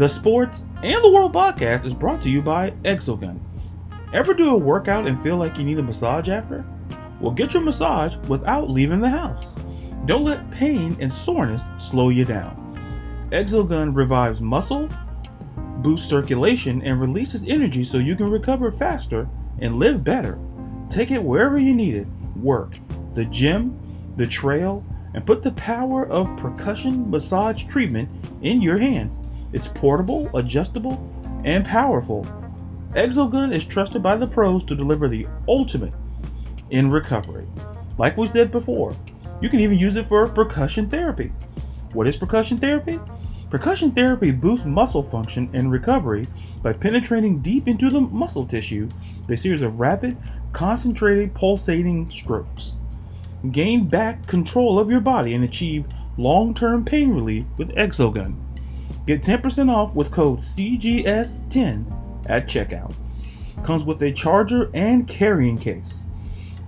The Sports and the World podcast is brought to you by Exogun. Ever do a workout and feel like you need a massage after? Well, get your massage without leaving the house. Don't let pain and soreness slow you down. Exogun revives muscle, boosts circulation, and releases energy so you can recover faster and live better. Take it wherever you need it work, the gym, the trail, and put the power of percussion massage treatment in your hands. It's portable, adjustable, and powerful. Exogun is trusted by the pros to deliver the ultimate in recovery. Like we said before, you can even use it for percussion therapy. What is percussion therapy? Percussion therapy boosts muscle function and recovery by penetrating deep into the muscle tissue with a series of rapid, concentrated, pulsating strokes. Gain back control of your body and achieve long term pain relief with Exogun. Get 10% off with code CGS10 at checkout. Comes with a charger and carrying case.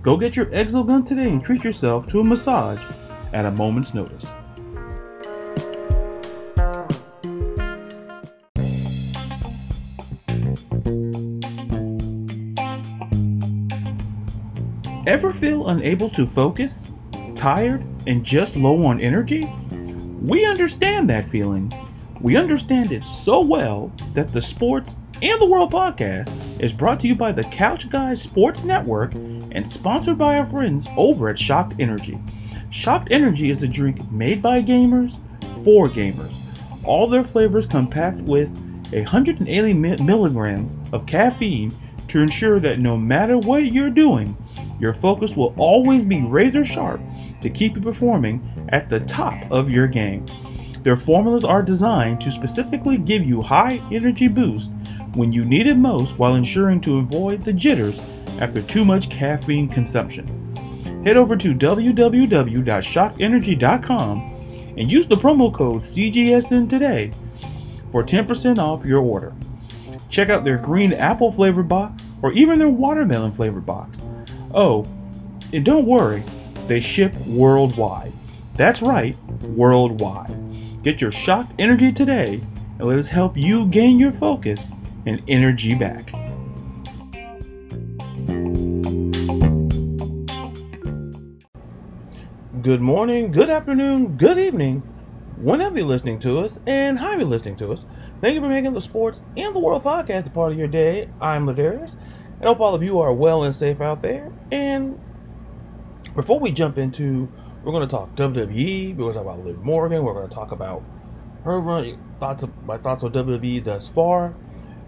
Go get your Exogun today and treat yourself to a massage at a moment's notice. Ever feel unable to focus, tired, and just low on energy? We understand that feeling. We understand it so well that the Sports and the World podcast is brought to you by the Couch Guys Sports Network and sponsored by our friends over at Shocked Energy. Shocked Energy is a drink made by gamers for gamers. All their flavors come packed with 180 milligrams of caffeine to ensure that no matter what you're doing, your focus will always be razor sharp to keep you performing at the top of your game. Their formulas are designed to specifically give you high energy boost when you need it most while ensuring to avoid the jitters after too much caffeine consumption. Head over to www.shockenergy.com and use the promo code CGSN today for 10% off your order. Check out their green apple flavored box or even their watermelon flavored box. Oh, and don't worry, they ship worldwide. That's right, worldwide. Get your shocked energy today and let us help you gain your focus and energy back. Good morning, good afternoon, good evening, whenever you're listening to us, and how you're listening to us. Thank you for making the Sports and the World podcast a part of your day. I'm Ladarius, and hope all of you are well and safe out there. And before we jump into, we're going to talk WWE, we're going to talk about Liv Morgan, we're going to talk about her run, thoughts of, my thoughts on WWE thus far.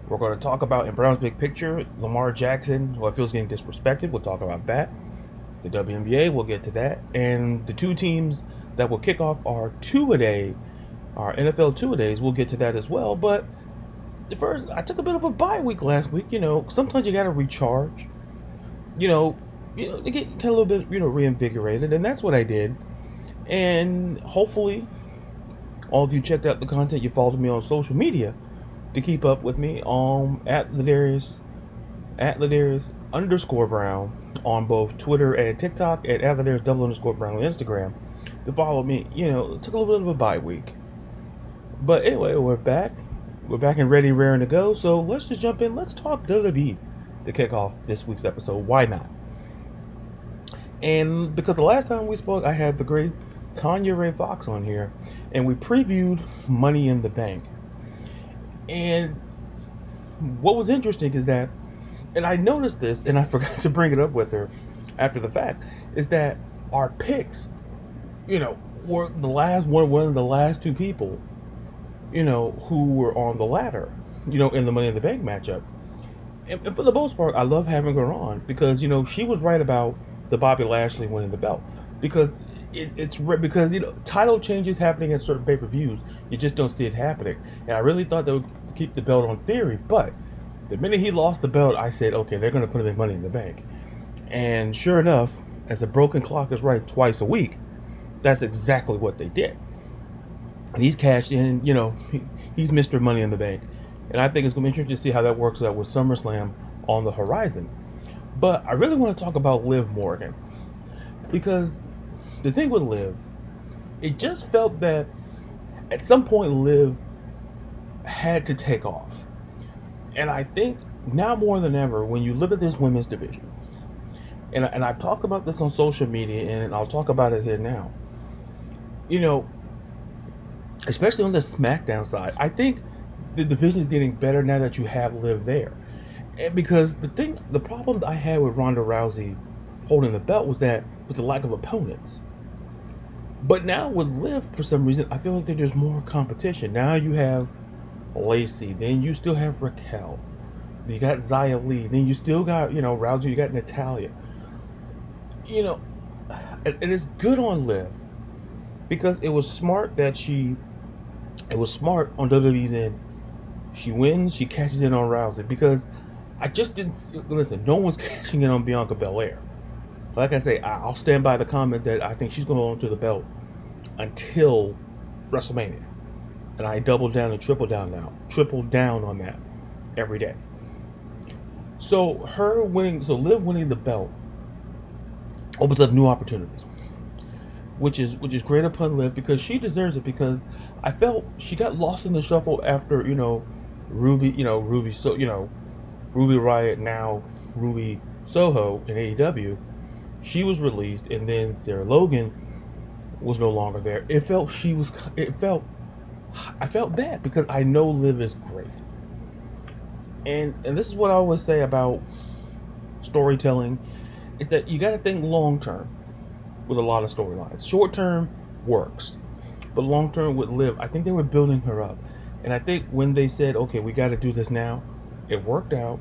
We're going to talk about in Brown's big picture, Lamar Jackson, who I feel is getting disrespected. We'll talk about that. The WNBA, we'll get to that. And the two teams that will kick off our two a day, our NFL two a days, we'll get to that as well. But the first, I took a bit of a bye week last week. You know, sometimes you got to recharge. You know, you know, to get kind of a little bit, you know, reinvigorated, and that's what I did. And hopefully, all of you checked out the content. You followed me on social media to keep up with me um at Ladarius at Ladarius underscore Brown on both Twitter and TikTok and at Ladarius double underscore Brown on Instagram to follow me. You know, it took a little bit of a bye week. But anyway, we're back. We're back and ready, raring to go. So let's just jump in. Let's talk WWE to kick off this week's episode. Why not? And because the last time we spoke, I had the great Tanya Ray Fox on here, and we previewed Money in the Bank. And what was interesting is that, and I noticed this, and I forgot to bring it up with her after the fact, is that our picks, you know, were the last one, one of the last two people, you know, who were on the ladder, you know, in the Money in the Bank matchup. And, and for the most part, I love having her on because you know she was right about the Bobby Lashley winning the belt because it, it's because you know title changes happening at certain pay per views. You just don't see it happening. And I really thought they would keep the belt on Theory, but the minute he lost the belt, I said, okay, they're going to put him in Money in the Bank. And sure enough, as a broken clock is right twice a week, that's exactly what they did. And he's cashed in. You know, he, he's Mr. Money in the Bank. And I think it's going to be interesting to see how that works out with SummerSlam on the horizon. But I really want to talk about Liv Morgan because the thing with Liv, it just felt that at some point Liv had to take off. And I think now more than ever, when you look at this women's division, and, and I've talked about this on social media, and I'll talk about it here now. You know, especially on the SmackDown side, I think the division is getting better now that you have Liv there. And because the thing, the problem that I had with Ronda Rousey holding the belt was that was the lack of opponents. But now with Liv, for some reason, I feel like there's more competition. Now you have Lacey, then you still have Raquel, you got Xia Li, then you still got you know Rousey, you got Natalya. You know, and, and it's good on Liv because it was smart that she, it was smart on WWE's end. She wins, she catches in on Rousey because I just didn't listen. No one's cashing in on Bianca Belair. Like I say, I'll stand by the comment that I think she's going to hold on to the belt until WrestleMania, and I double down and triple down now, triple down on that every day. So her winning, so Liv winning the belt opens up new opportunities, which is which is great upon Liv because she deserves it because I felt she got lost in the shuffle after you know Ruby, you know Ruby, so you know Ruby Riot, now Ruby Soho in AEW, she was released, and then Sarah Logan was no longer there. It felt she was. It felt. I felt bad because I know Liv is great, and and this is what I always say about storytelling, is that you got to think long term with a lot of storylines. Short term works, but long term with Liv, I think they were building her up, and I think when they said, "Okay, we got to do this now," It worked out.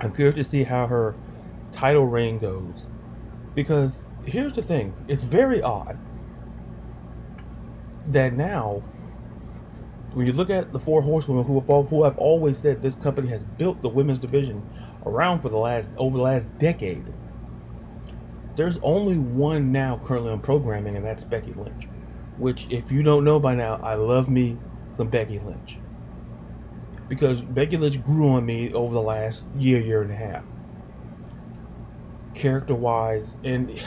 I'm curious to see how her title reign goes. Because here's the thing it's very odd that now, when you look at the four horsewomen who have, who have always said this company has built the women's division around for the last over the last decade, there's only one now currently on programming, and that's Becky Lynch. Which, if you don't know by now, I love me some Becky Lynch because Becky Lynch grew on me over the last year, year and a half, character wise, and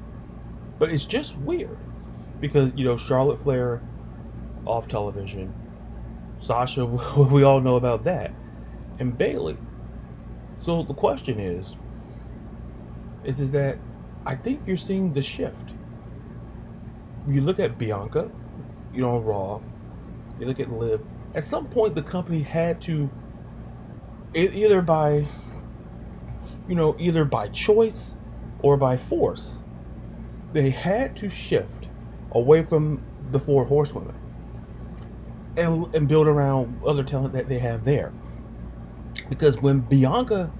but it's just weird because you know Charlotte Flair off television, Sasha, we all know about that, and Bayley. So the question is, is is that I think you're seeing the shift. You look at Bianca, you know, Raw. You look at Liv at some point the company had to either by you know either by choice or by force they had to shift away from the four horsewomen and, and build around other talent that they have there. Because when Bianca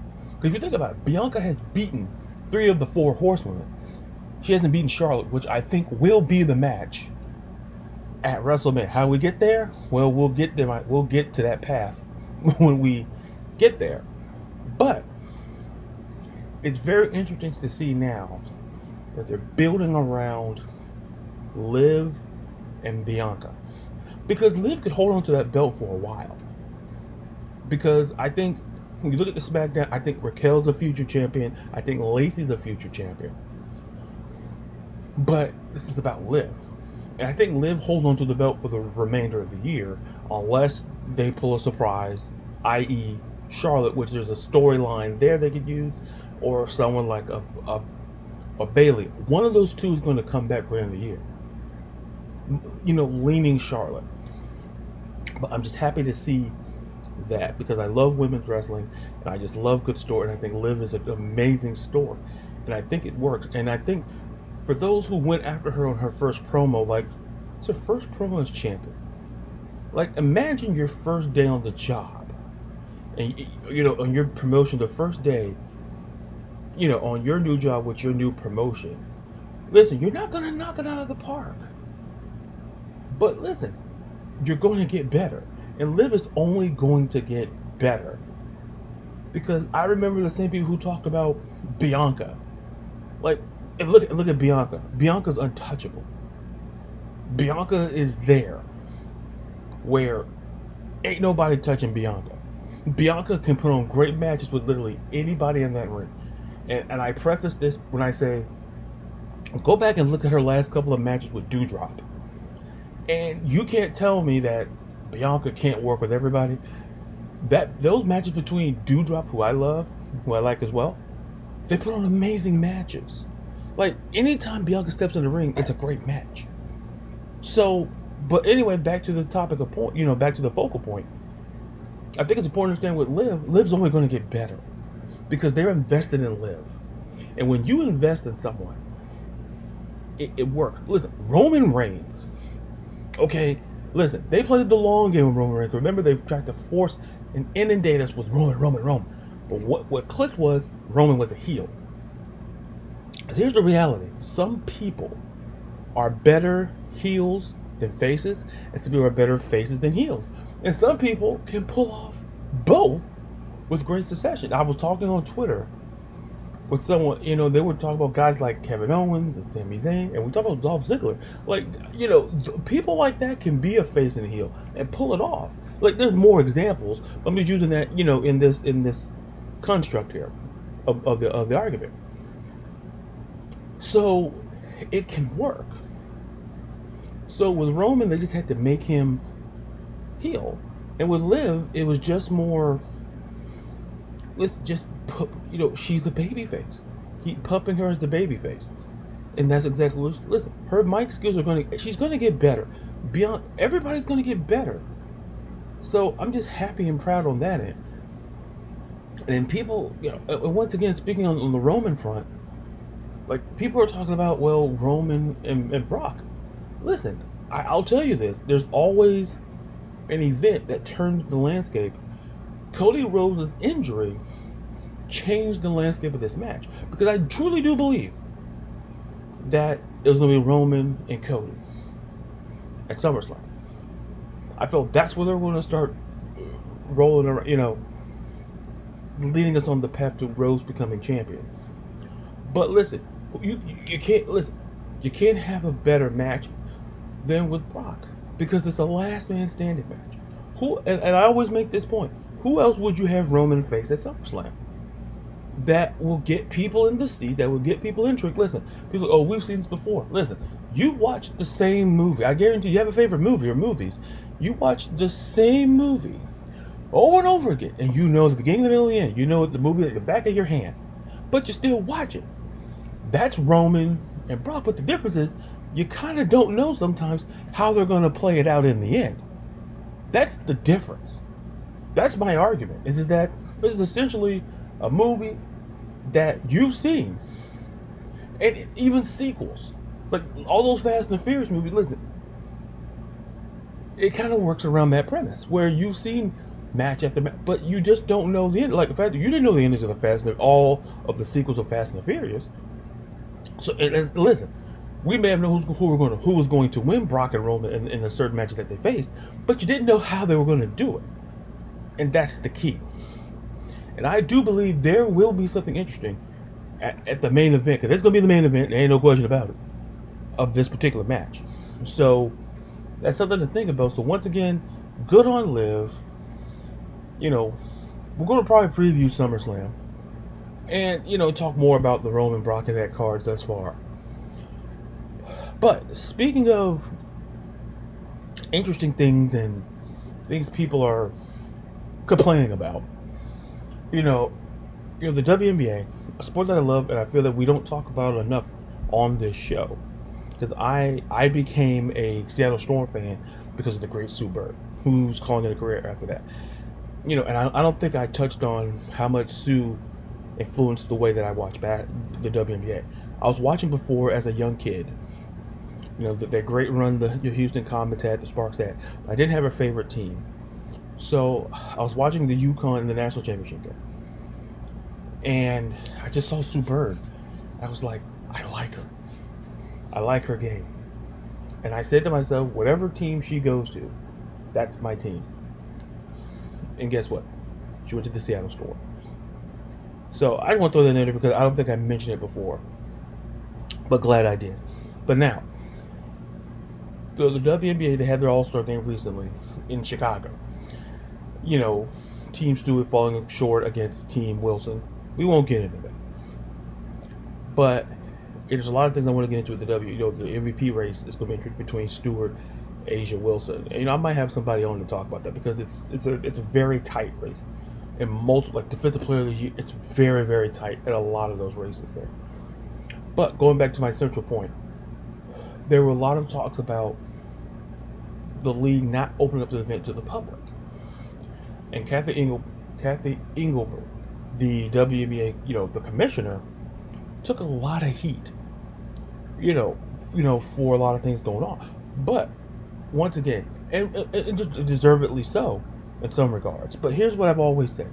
if you think about it Bianca has beaten three of the four horsewomen. She hasn't beaten Charlotte which i think will be the match at WrestleMania. How we get there? Well, we'll get there. We'll get to that path when we get there. But it's very interesting to see now that they're building around Liv and Bianca. Because Liv could hold on to that belt for a while. Because I think when you look at the SmackDown, I think Raquel's a future champion. I think Lacey's a future champion. But this is about Liv. And I think Liv holds on to the belt for the remainder of the year, unless they pull a surprise, i.e., Charlotte, which there's a storyline there they could use, or someone like a, a, a Bayley. One of those two is going to come back for the end of the year. You know, leaning Charlotte. But I'm just happy to see that because I love women's wrestling and I just love good story. And I think Liv is an amazing story. And I think it works. And I think for those who went after her on her first promo, like it's her first promo as champion. Like imagine your first day on the job, and you know on your promotion, the first day, you know on your new job with your new promotion. Listen, you're not gonna knock it out of the park, but listen, you're going to get better, and Liv is only going to get better. Because I remember the same people who talked about Bianca. Like and look, look at Bianca. Bianca's untouchable. Bianca is there, where ain't nobody touching Bianca. Bianca can put on great matches with literally anybody in that ring. And, and I preface this when I say, go back and look at her last couple of matches with Dewdrop. And you can't tell me that Bianca can't work with everybody. That those matches between Dewdrop, who I love, who I like as well, they put on amazing matches. Like anytime Bianca steps in the ring, it's a great match. So, but anyway, back to the topic of point. You know, back to the focal point. I think it's important to understand with Liv. Liv's only going to get better because they're invested in Liv, and when you invest in someone, it, it works. Listen, Roman Reigns. Okay, listen, they played the long game with Roman Reigns. Remember, they've tried to force and inundate us with Roman, Roman, Roman. But what, what clicked was Roman was a heel. Here's the reality some people are better heels than faces, and some people are better faces than heels. And some people can pull off both with great succession. I was talking on Twitter with someone, you know, they were talking about guys like Kevin Owens and Sami Zayn, and we talked about Dolph Ziggler. Like, you know, people like that can be a face and a heel and pull it off. Like, there's more examples. I'm just using that, you know, in this in this construct here of, of the of the argument. So, it can work. So with Roman, they just had to make him heel. and with Liv, it was just more. Let's just put, you know, she's a baby face. Keep pumping her as the baby face, and that's exactly what. Listen, her mic skills are going to. She's going to get better. Beyond everybody's going to get better. So I'm just happy and proud on that end. And people, you know, once again, speaking on, on the Roman front, like people are talking about, well, Roman and, and Brock listen, I, will tell you this: there's always an event that turns the landscape. Cody Rhodes' injury changed the landscape of this match because I truly do believe that it was going to be Roman and Cody at SummerSlam. I felt that's where they're going to start rolling around, you know, leading us on the path to Rhodes becoming champion. But listen, you you can't listen. You can't have a better match than with Brock because it's a last man standing match. Who and, and I always make this point. Who else would you have Roman face at SummerSlam? That will get people in the seats. That will get people intrigued. Listen, people. Oh, we've seen this before. Listen, you watch the same movie. I guarantee you have a favorite movie or movies. You watch the same movie over and over again, and you know the beginning, the middle, and the end. You know the movie at the back of your hand, but you still watch it. That's Roman and Brock. But the difference is you kind of don't know sometimes how they're going to play it out in the end. That's the difference. That's my argument. Is that this is essentially a movie that you've seen, and even sequels, like all those Fast and the Furious movies. Listen, it kind of works around that premise where you've seen match after match, but you just don't know the end. Like the fact that you didn't know the endings of the Fast and all of the sequels of Fast and the Furious. So and, and listen, we may have known who, who, were going to, who was going to win Brock and Roman in, in the certain matches that they faced, but you didn't know how they were going to do it, and that's the key. And I do believe there will be something interesting at, at the main event because it's going to be the main event. There ain't no question about it of this particular match. So that's something to think about. So once again, good on Liv. You know, we're going to probably preview SummerSlam and you know talk more about the Roman Brock and that card thus far. But speaking of interesting things and things people are complaining about, you know, you know the WNBA, a sport that I love, and I feel that we don't talk about enough on this show, because I I became a Seattle Storm fan because of the great Sue Bird, who's calling it a career after that. You know, and I, I don't think I touched on how much Sue influenced the way that I watch the WNBA. I was watching before as a young kid, you know, that, great run the Houston Comets had, the Sparks had. I didn't have a favorite team. So I was watching the UConn in the national championship game. And I just saw Sue Bird. I was like, I like her. I like her game. And I said to myself, whatever team she goes to, that's my team. And guess what? She went to the Seattle Storm. So I want to throw that in there because I don't think I mentioned it before. But glad I did. But now, the, the WNBA they had their All Star game recently in Chicago. You know, Team Stewart falling short against Team Wilson. We won't get into that. But there's a lot of things I want to get into with the W. You know, the MVP race is going to be interesting between Stewart A'ja Wilson. You know, I might have somebody on to talk about that because it's it's a it's a very tight race. And multiple like defensive player of the year, it's very very tight at a lot of those races there. But going back to my central point, there were a lot of talks about the league not opening up the event to the public. And Kathy Engel, Cathy Engelbert, the WNBA, you know, the commissioner, took a lot of heat. You know, you know, for a lot of things going on. But once again, and, and, and deservedly so in some regards. But here's what I've always said: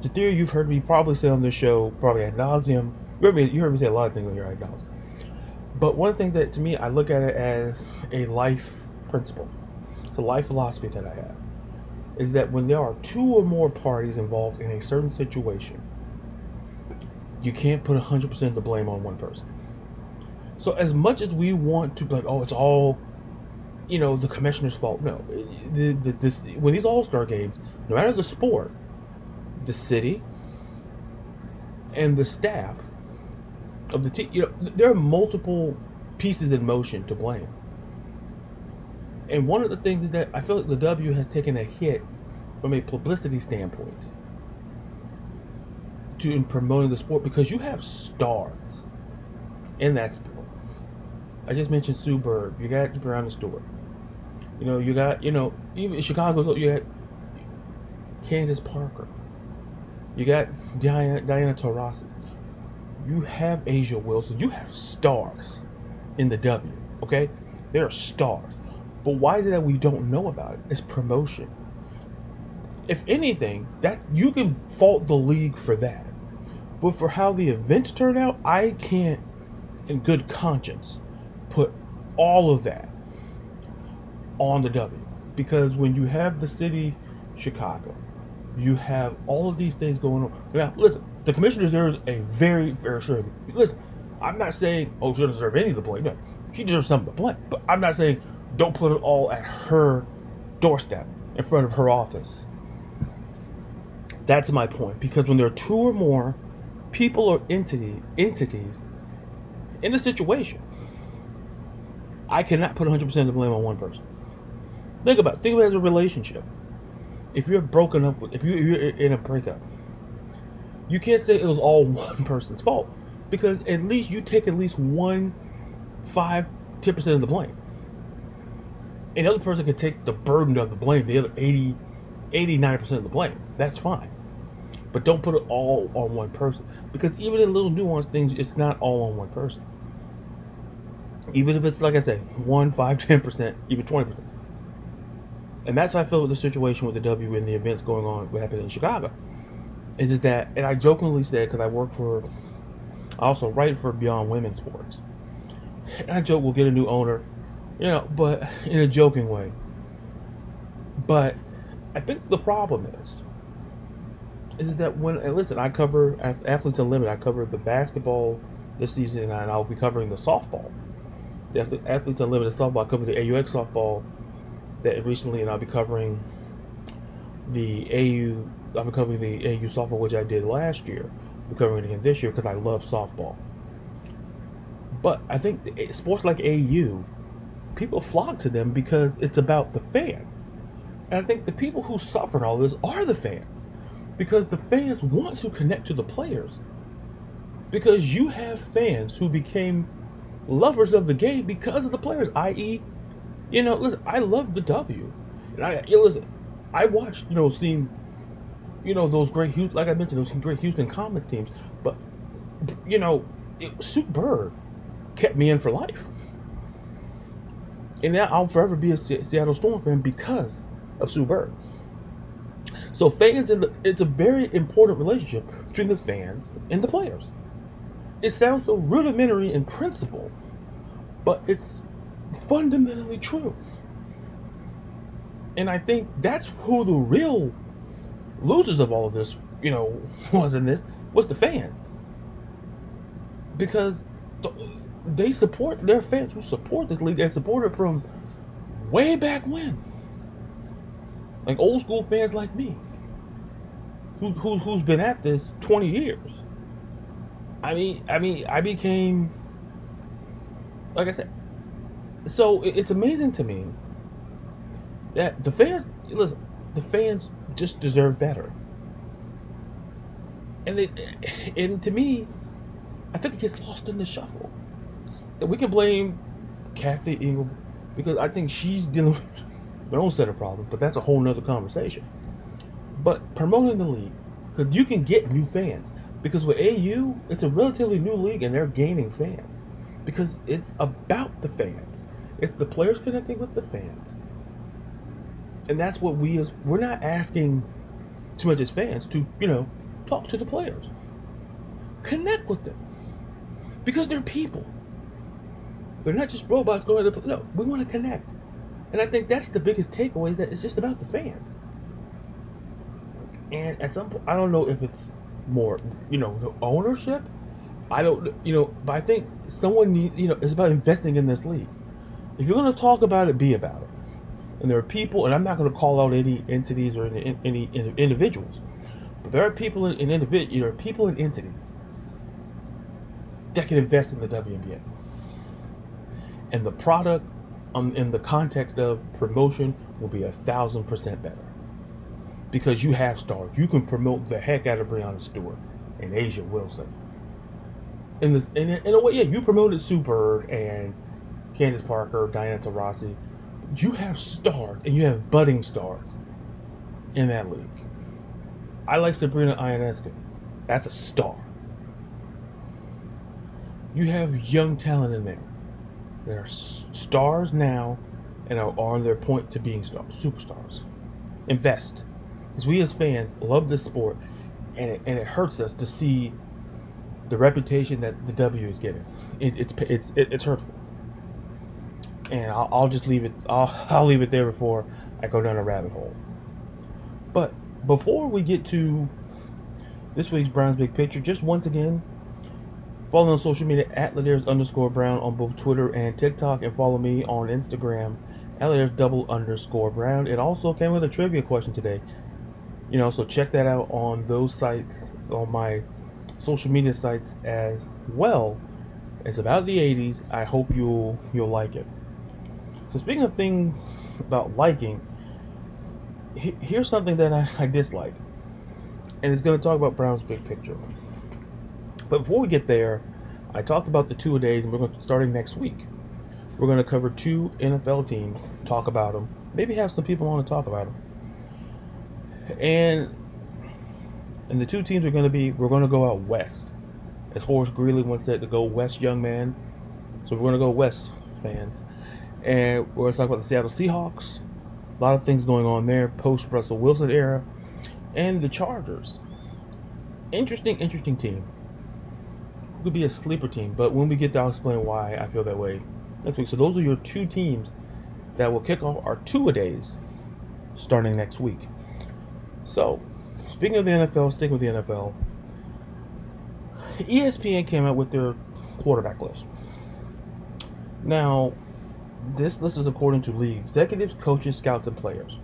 the theory you've heard me probably say on this show, probably ad nauseum. You heard me, you heard me say a lot of things on your ad nauseum. But one thing that to me, I look at it as a life principle. It's a life philosophy that I have. Is that when there are two or more parties involved in a certain situation, you can't put 100% of the blame on one person. So as much as we want to be like, oh, it's all, you know, the commissioner's fault. No, the, the, this when these All Star games, no matter the sport, the city and the staff of the team, you know, there are multiple pieces in motion to blame. And one of the things is that I feel like the W has taken a hit from a publicity standpoint to in promoting the sport because you have stars in that sport. I just mentioned Sue Bird. You got Breanna Stewart. You know, you got you know even in Chicago you got Candace Parker. You got Diana, Diana Taurasi. You have A'ja Wilson. You have stars in the W. Okay, there are stars. But why is it that we don't know about it? It's promotion. If anything, that you can fault the league for that. But for how the events turn out, I can't, in good conscience, put all of that on the W. Because when you have the city, Chicago, you have all of these things going on. Now, listen, the commissioner deserves a very, fair sure. Listen, I'm not saying, oh, she doesn't deserve any of the blame. No, she deserves some of the blame. But I'm not saying don't put it all at her doorstep in front of her office. That's my point. Because when there are two or more people or entity entities in a situation, I cannot put 100% of the blame on one person. Think about it. Think about it as a relationship. If you're broken up, if you're in a breakup, you can't say it was all one person's fault because at least you take at least one, five, 10% of the blame and the other person can take the burden of the blame, the other 80, 89% of the blame. That's fine. But don't put it all on one person. Because even in little nuanced things, it's not all on one person. Even if it's, like I say, 1, 5, 10%, even 20%. And that's how I feel with the situation with the W and the events going on, what happened in Chicago. It's just that, and I jokingly said, because I work for, I also write for Beyond Women's Sports. And I joke we'll get a new owner you know, but in a joking way. But I think the problem is, is that when and listen, I cover Athletes Unlimited. I cover the basketball this season, and I'll be covering the softball. The Athletes Unlimited softball. I cover the AUX softball that recently, and I'll be covering the AU. I'll be covering the AU softball, which I did last year. I'm covering it again this year because I love softball. But I think eh, sports like AU people flock to them because it's about the fans. And I think the people who suffer in all this are the fans. Because the fans want to connect to the players. Because you have fans who became lovers of the game because of the players, i.e., you know, listen, I love the W. And I you know, listen, I watched, you know, seeing you know, those great like I mentioned, those great Houston Comets teams, but you know, it, Sue Bird kept me in for life and now I'll forever be a Seattle Storm fan because of Sue Bird. So fans and it's a very important relationship between the fans and the players. It sounds so rudimentary in principle, but it's fundamentally true. And I think that's who the real losers of all of this, you know, was in this was the fans. Because they support their fans who support this league and support it from way back when. Like old school fans like me, who, who who's been at this twenty years. I mean, I mean, I became, like I said, so it's amazing to me that the fans listen, the fans just deserve better. And they, and to me, I think it gets lost in the shuffle. And we can blame Kathy Engel because I think she's dealing with her own set of problems, but that's a whole nother conversation. But promoting the league, because you can get new fans. Because with AU, it's a relatively new league and they're gaining fans. Because it's about the fans. It's the players connecting with the fans. And that's what we as we're not asking too much as fans to, you know, talk to the players. Connect with them. Because they're people. They're not just robots going to the no, we want to connect. And I think that's the biggest takeaway is that it's just about the fans. And at some point I don't know if it's more, you know, the ownership. I don't you know, but I think someone need you know, it's about investing in this league. If you're gonna talk about it, be about it. And there are people, and I'm not going to call out any entities or any, any individuals, but there are people in, in individual, there are people and entities that can invest in the WNBA. And the product um, in the context of promotion will be a thousand percent better. Because you have stars. You can promote the heck out of Breanna Stewart and A'ja Wilson. In, the, in, in a way, yeah, you promoted Super and Candace Parker, Diana Taurasi. You have stars and you have budding stars in that league. I like Sabrina Ionescu. That's a star. You have young talent in there. There are stars now and are on their point to being stars, superstars. Invest. Because we as fans love this sport and it, and it hurts us to see the reputation that the W is getting. It, it's it's it's hurtful. And I'll, I'll just leave it. I'll, I'll leave it there before I go down a rabbit hole. But before we get to this week's Browns Big Picture, just once again, follow me on social media at Ladarius underscore Brown on both Twitter and TikTok, and follow me on Instagram at Ladarius double underscore Brown. It also came with a trivia question today. You know, so check that out on those sites, on my social media sites as well. It's about the 80s. I hope you'll you'll like it. So speaking of things about liking, here's something that I, I dislike, and it's going to talk about Brown's big picture. But before we get there, I talked about the two days, and we're going to, starting next week. We're going to cover two NFL teams, talk about them, maybe have some people on to talk about them, and and the two teams are going to be we're going to go out west, as Horace Greeley once said to go west, young man. So we're going to go west, fans, and we're going to talk about the Seattle Seahawks, a lot of things going on there post Russell Wilson era. And the Chargers. Interesting, interesting team. Could be a sleeper team, but when we get there, I'll explain why I feel that way next week. So those are your two teams that will kick off our two a days starting next week. So, speaking of the NFL, sticking with the NFL, ESPN came out with their quarterback list. Now, this list is according to league executives, coaches, scouts, and players.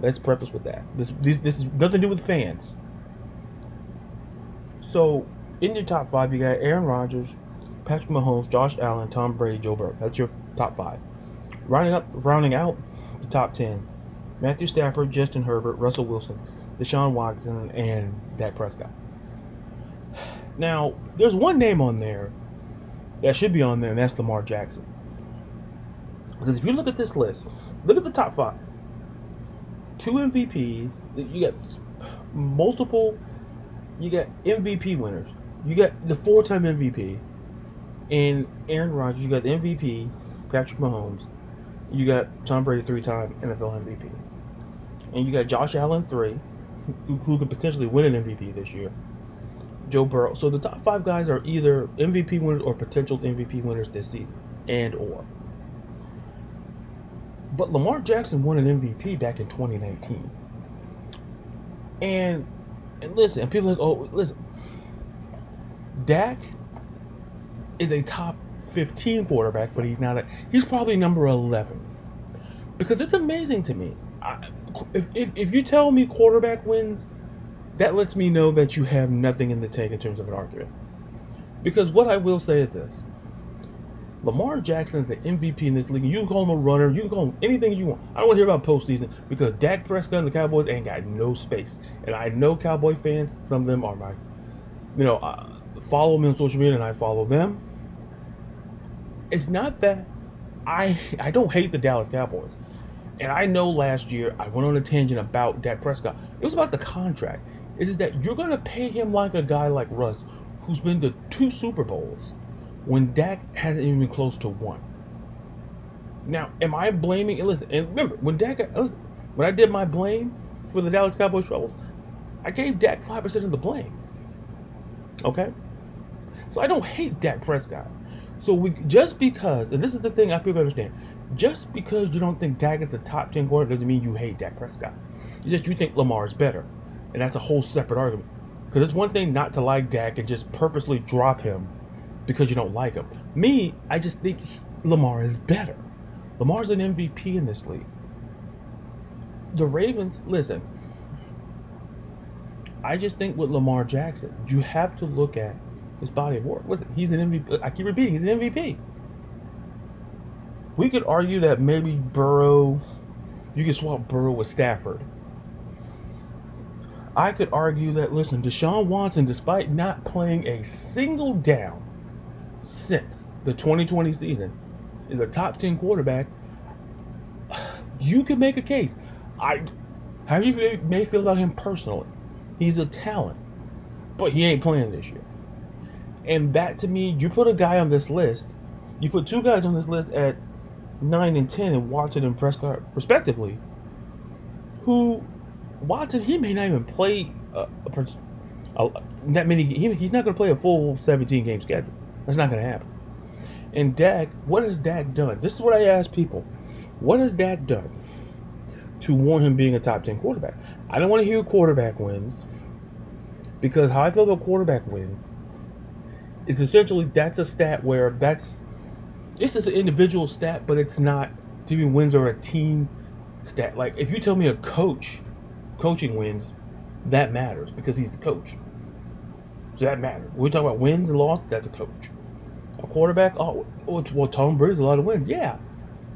Let's preface with that. This this, is nothing to do with fans. So, in your top five, you got Aaron Rodgers, Patrick Mahomes, Josh Allen, Tom Brady, Joe Burrow. That's your top five. Rounding up, rounding out the top ten: Matthew Stafford, Justin Herbert, Russell Wilson, Deshaun Watson, and Dak Prescott. Now, there's one name on there that should be on there, and that's Lamar Jackson. Because if you look at this list, look at the top five. Two MVP, you got multiple, you got MVP winners. You got the four-time MVP, and Aaron Rodgers. You got the MVP, Patrick Mahomes. You got Tom Brady, three-time NFL MVP, and you got Josh Allen, three, who, who could potentially win an MVP this year. Joe Burrow. So the top five guys are either MVP winners or potential MVP winners this season, and or. But Lamar Jackson won an MVP back in 2019. And and listen, people are like, oh, listen, Dak is a top 15 quarterback, but he's not a he's probably number 11. Because it's amazing to me. I, if, if, if you tell me quarterback wins, that lets me know that you have nothing in the tank in terms of an argument. Because what I will say is this Lamar Jackson is the MVP in this league. You can call him a runner. You can call him anything you want. I don't want to hear about postseason because Dak Prescott and the Cowboys ain't got no space. And I know Cowboy fans. Some of them are my, you know, uh, follow me on social media, and I follow them. It's not that I I don't hate the Dallas Cowboys. And I know last year I went on a tangent about Dak Prescott. It was about the contract. Is that you're going to pay him like a guy like Russ, who's been to two Super Bowls, when Dak hasn't even been close to one. Now, am I blaming? And listen, and remember when Dak, listen, when I did my blame for the Dallas Cowboys troubles, I gave Dak five percent of the blame. Okay, so I don't hate Dak Prescott. So we just because, and this is the thing I people understand, just because you don't think Dak is the top 10 quarterback doesn't mean you hate Dak Prescott. It's just you think Lamar is better. And that's a whole separate argument. Because it's one thing not to like Dak and just purposely drop him because you don't like him. Me, I just think Lamar is better. Lamar's an MVP in this league. The Ravens, listen, I just think with Lamar Jackson, you have to look at his body of work. Listen, he's an MVP. I keep repeating, he's an MVP. We could argue that maybe Burrow, you could swap Burrow with Stafford. I could argue that, listen, Deshaun Watson, despite not playing a single down since the 2020 season, is a top 10 quarterback. You could make a case. I, how you may feel about him personally, he's a talent, but he ain't playing this year. And that to me, you put a guy on this list, you put two guys on this list at nine and ten and Watson and Prescott respectively, who Watson he may not even play a, a, a, that many. He, he's not going to play a full 17 game schedule. That's not going to happen. And Dak, what has Dak done? This is what I ask people: What has Dak done to warrant him being a top 10 quarterback? I don't want to hear quarterback wins because how I feel about quarterback wins is essentially that's a stat where that's it's just an individual stat, but it's not team wins or a team stat. Like if you tell me a coach coaching wins, that matters because he's the coach. So that matters. We talk about wins and losses, that's a coach. A quarterback, oh, well, Tom Brady's a lot of wins, yeah,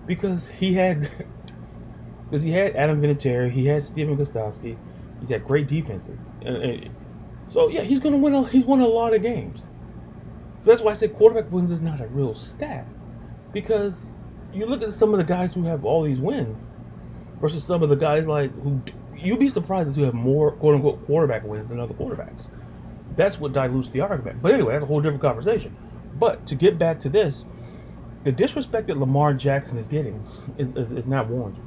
because he had because he had Adam Vinatieri, he had Stephen Gostkowski, he's had great defenses, so yeah, he's gonna win. A, he's won a lot of games. So that's why I say quarterback wins is not a real stat because you look at some of the guys who have all these wins versus some of the guys like who you'd be surprised who have more quote unquote quarterback wins than other quarterbacks. That's what dilutes the argument. But anyway, that's a whole different conversation. But to get back to this, the disrespect that Lamar Jackson is getting is, is, is not warranted.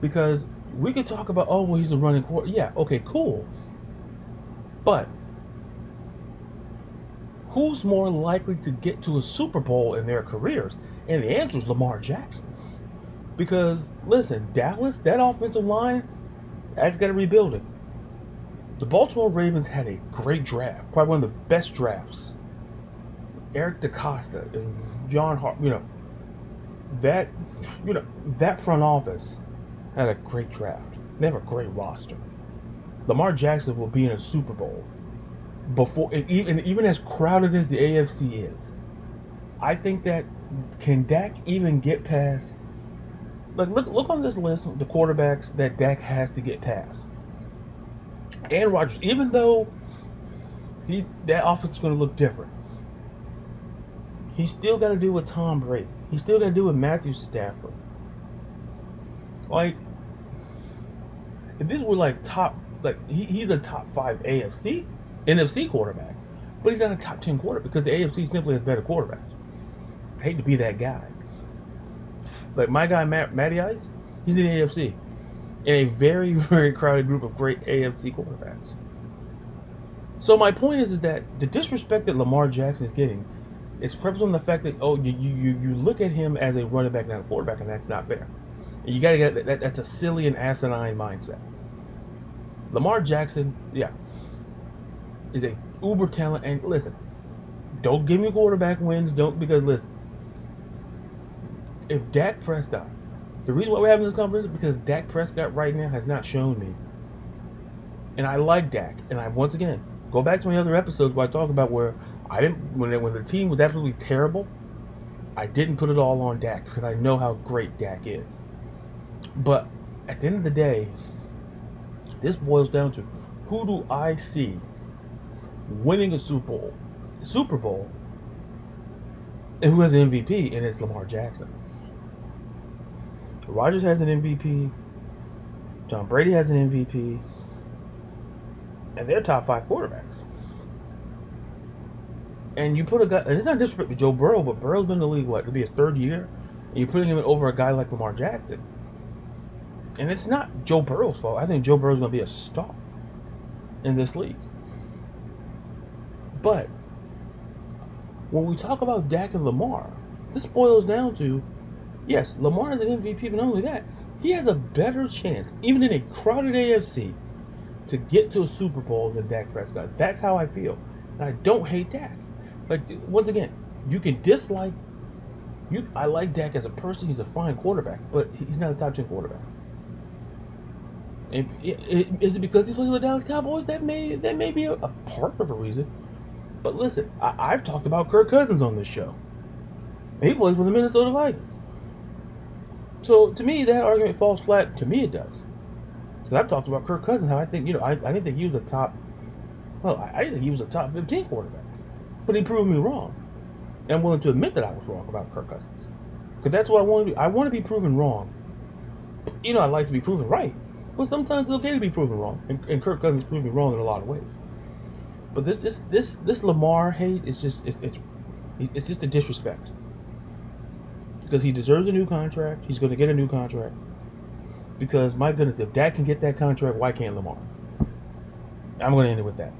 Because we could talk about, oh, well, he's a running quarter. Yeah, okay, cool. But who's more likely to get to a Super Bowl in their careers? And the answer is Lamar Jackson. Because, listen, Dallas, that offensive line, that's got to rebuild it. The Baltimore Ravens had a great draft, probably one of the best drafts. Eric DeCosta and John Hart, you know, that, you know, that front office had a great draft. They have a great roster. Lamar Jackson will be in a Super Bowl before even even as crowded as the AFC is, I think that can Dak even get past? Like look look on this list the quarterbacks that Dak has to get past. And Rodgers, even though he that offense is going to look different, he's still got to do with Tom Brady. He's still got to do with Matthew Stafford. Like if this were like top, like he, he's a top five AFC NFC quarterback, but he's not a top 10 quarterback because the AFC simply has better quarterbacks. I hate to be that guy. Like my guy, Matt, Matty Ice, he's in the AFC in a very, very crowded group of great AFC quarterbacks. So my point is, is that the disrespect that Lamar Jackson is getting is prepped on the fact that oh you you you look at him as a running back not a quarterback and that's not fair. And you got to get that, that's a silly and asinine mindset. Lamar Jackson, yeah, is a uber talent. And listen, don't give me quarterback wins. Don't because listen, if Dak Prescott, the reason why we're having this conversation is because Dak Prescott right now has not shown me, and I like Dak. And I once again go back to my other episodes where I talk about where I didn't when when the team was absolutely terrible, I didn't put it all on Dak because I know how great Dak is. But at the end of the day, this boils down to who do I see winning a Super Bowl, Super Bowl, and who has an MVP, and it's Lamar Jackson. Rodgers has an MVP. Tom Brady has an MVP. And they're top five quarterbacks. And you put a guy, and it's not disrespect to Joe Burrow, but Burrow's been in the league, what, to be his third year? And you're putting him over a guy like Lamar Jackson. And it's not Joe Burrow's fault. I think Joe Burrow's going to be a star in this league. But when we talk about Dak and Lamar, this boils down to yes, Lamar is an MVP, but not only that, he has a better chance, even in a crowded AFC, to get to a Super Bowl than Dak Prescott. That's how I feel. And I don't hate Dak. Like once again, you can dislike you I like Dak as a person, he's a fine quarterback, but he's not a top ten quarterback. And is it because he's playing the Dallas Cowboys? That may that may be a, a part of a reason. But listen, I, have talked about Kirk Cousins on this show. He plays for the Minnesota Vikings. So to me, that argument falls flat. To me, it does. Because I've talked about Kirk Cousins, how I think, you know, I, I didn't think he was a top, well, I, I didn't think he was a top 15 quarterback. But he proved me wrong. And I'm willing to admit that I was wrong about Kirk Cousins. Because that's what I want to do. I want to be proven wrong. You know, I like to be proven right. But sometimes it's okay to be proven wrong. And, and Kirk Cousins proved me wrong in a lot of ways. But this this this this Lamar hate is just it's it's it's just a disrespect. Because he deserves a new contract. He's going to get a new contract. Because my goodness, if Dak can get that contract, why can't Lamar? I'm going to end it with that.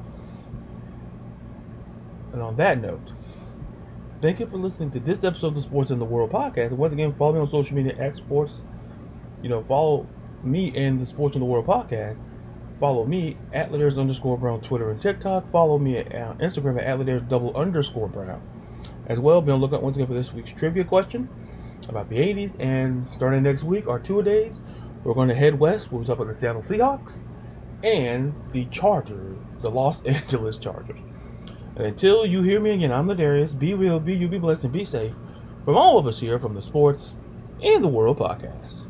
And on that note, thank you for listening to this episode of the Sports in the World podcast. And once again, follow me on social media at Sports. You know, follow me and the Sports in the World podcast. Follow me at Ladarius underscore Brown Twitter and TikTok. Follow me at uh, Instagram at Ladarius double underscore Brown. As well, be on lookout once again for this week's trivia question about the 80s. And starting next week, our two days, we're going to head west. We'll talk about the Seattle Seahawks and the Chargers, the Los Angeles Chargers. And until you hear me again, I'm Ladarius. Be real, be you, be blessed, and be safe. From all of us here from the Sports and the World podcast.